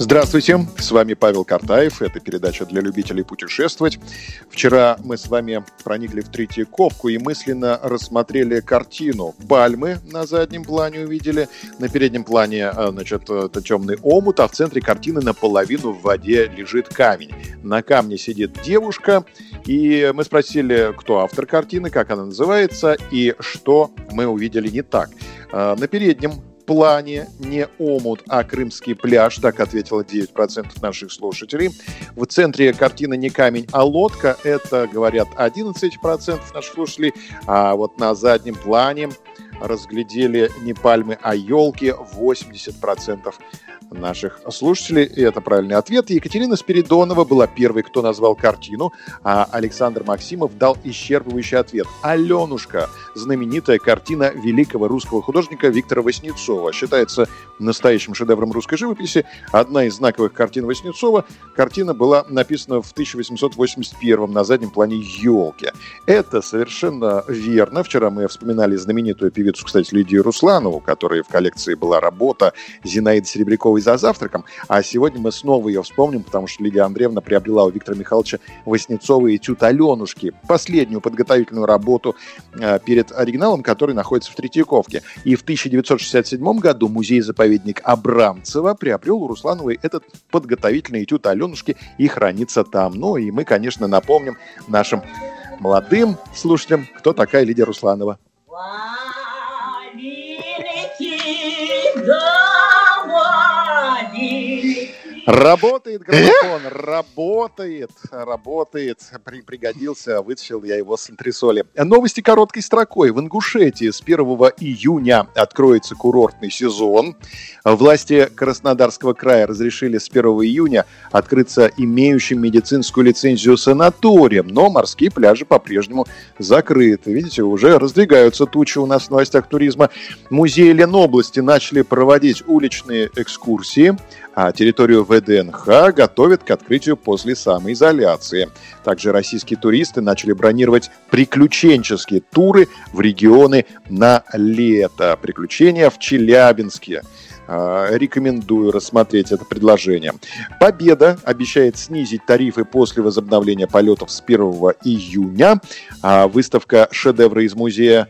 Здравствуйте, с вами Павел Картаев. Это передача для любителей путешествовать. Вчера мы с вами проникли в Третьяковку и мысленно рассмотрели картину. Пальмы на заднем плане увидели, на переднем плане, а, значит, это темный омут, а в центре картины наполовину в воде лежит камень. На камне сидит девушка, и мы спросили, кто автор картины, как она называется, и что мы увидели не так. А, на переднем плане не омут, а крымский пляж, так ответило 9% наших слушателей. В центре картины не камень, а лодка, это, говорят, 11% наших слушателей. А вот на заднем плане разглядели не пальмы, а елки 80% наших слушателей. И это правильный ответ. Екатерина Спиридонова была первой, кто назвал картину, а Александр Максимов дал исчерпывающий ответ. «Аленушка» – знаменитая картина великого русского художника Виктора Васнецова. Считается настоящим шедевром русской живописи. Одна из знаковых картин Васнецова. Картина была написана в 1881 на заднем плане елки. Это совершенно верно. Вчера мы вспоминали знаменитую певицу, кстати, Лидию Русланову, которой в коллекции была работа Зинаиды Серебряковой за завтраком, а сегодня мы снова ее вспомним, потому что Лидия Андреевна приобрела у Виктора Михайловича Васнецова этюд Аленушки, последнюю подготовительную работу э, перед оригиналом, который находится в Третьяковке. И в 1967 году музей-заповедник Абрамцева приобрел у Руслановой этот подготовительный этюд Аленушки и хранится там. Ну и мы, конечно, напомним нашим молодым слушателям, кто такая Лидия Русланова. me. Работает граммофон, работает, работает. При, пригодился, вытащил я его с антресоли. Новости короткой строкой. В Ингушетии с 1 июня откроется курортный сезон. Власти Краснодарского края разрешили с 1 июня открыться имеющим медицинскую лицензию санаторием, но морские пляжи по-прежнему закрыты. Видите, уже раздвигаются тучи у нас в новостях туризма. Музеи Ленобласти начали проводить уличные экскурсии а территорию ВДНХ готовят к открытию после самоизоляции. Также российские туристы начали бронировать приключенческие туры в регионы на лето. Приключения в Челябинске. А, рекомендую рассмотреть это предложение. Победа обещает снизить тарифы после возобновления полетов с 1 июня. А выставка «Шедевры из музея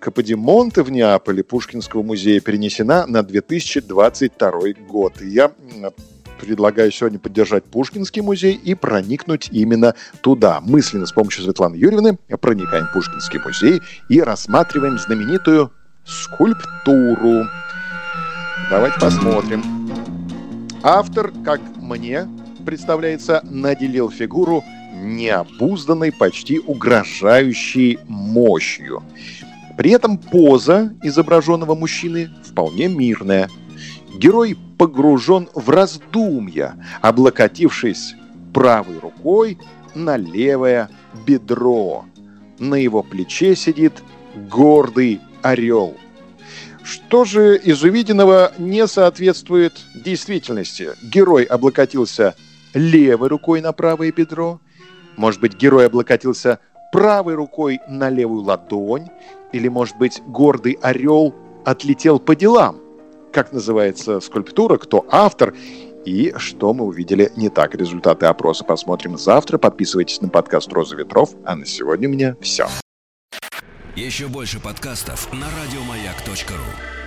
Каподимонте в Неаполе Пушкинского музея перенесена на 2022 год. Я предлагаю сегодня поддержать Пушкинский музей и проникнуть именно туда. Мысленно с помощью Светланы Юрьевны проникаем в Пушкинский музей и рассматриваем знаменитую скульптуру. Давайте посмотрим. Автор, как мне представляется, наделил фигуру необузданной, почти угрожающей мощью. При этом поза изображенного мужчины вполне мирная. Герой погружен в раздумья, облокотившись правой рукой на левое бедро. На его плече сидит гордый орел. Что же из увиденного не соответствует действительности? Герой облокотился левой рукой на правое бедро. Может быть, герой облокотился правой рукой на левую ладонь, или, может быть, гордый орел отлетел по делам? Как называется скульптура, кто автор и что мы увидели не так. Результаты опроса посмотрим завтра. Подписывайтесь на подкаст «Роза ветров». А на сегодня у меня все. Еще больше подкастов на радиомаяк.ру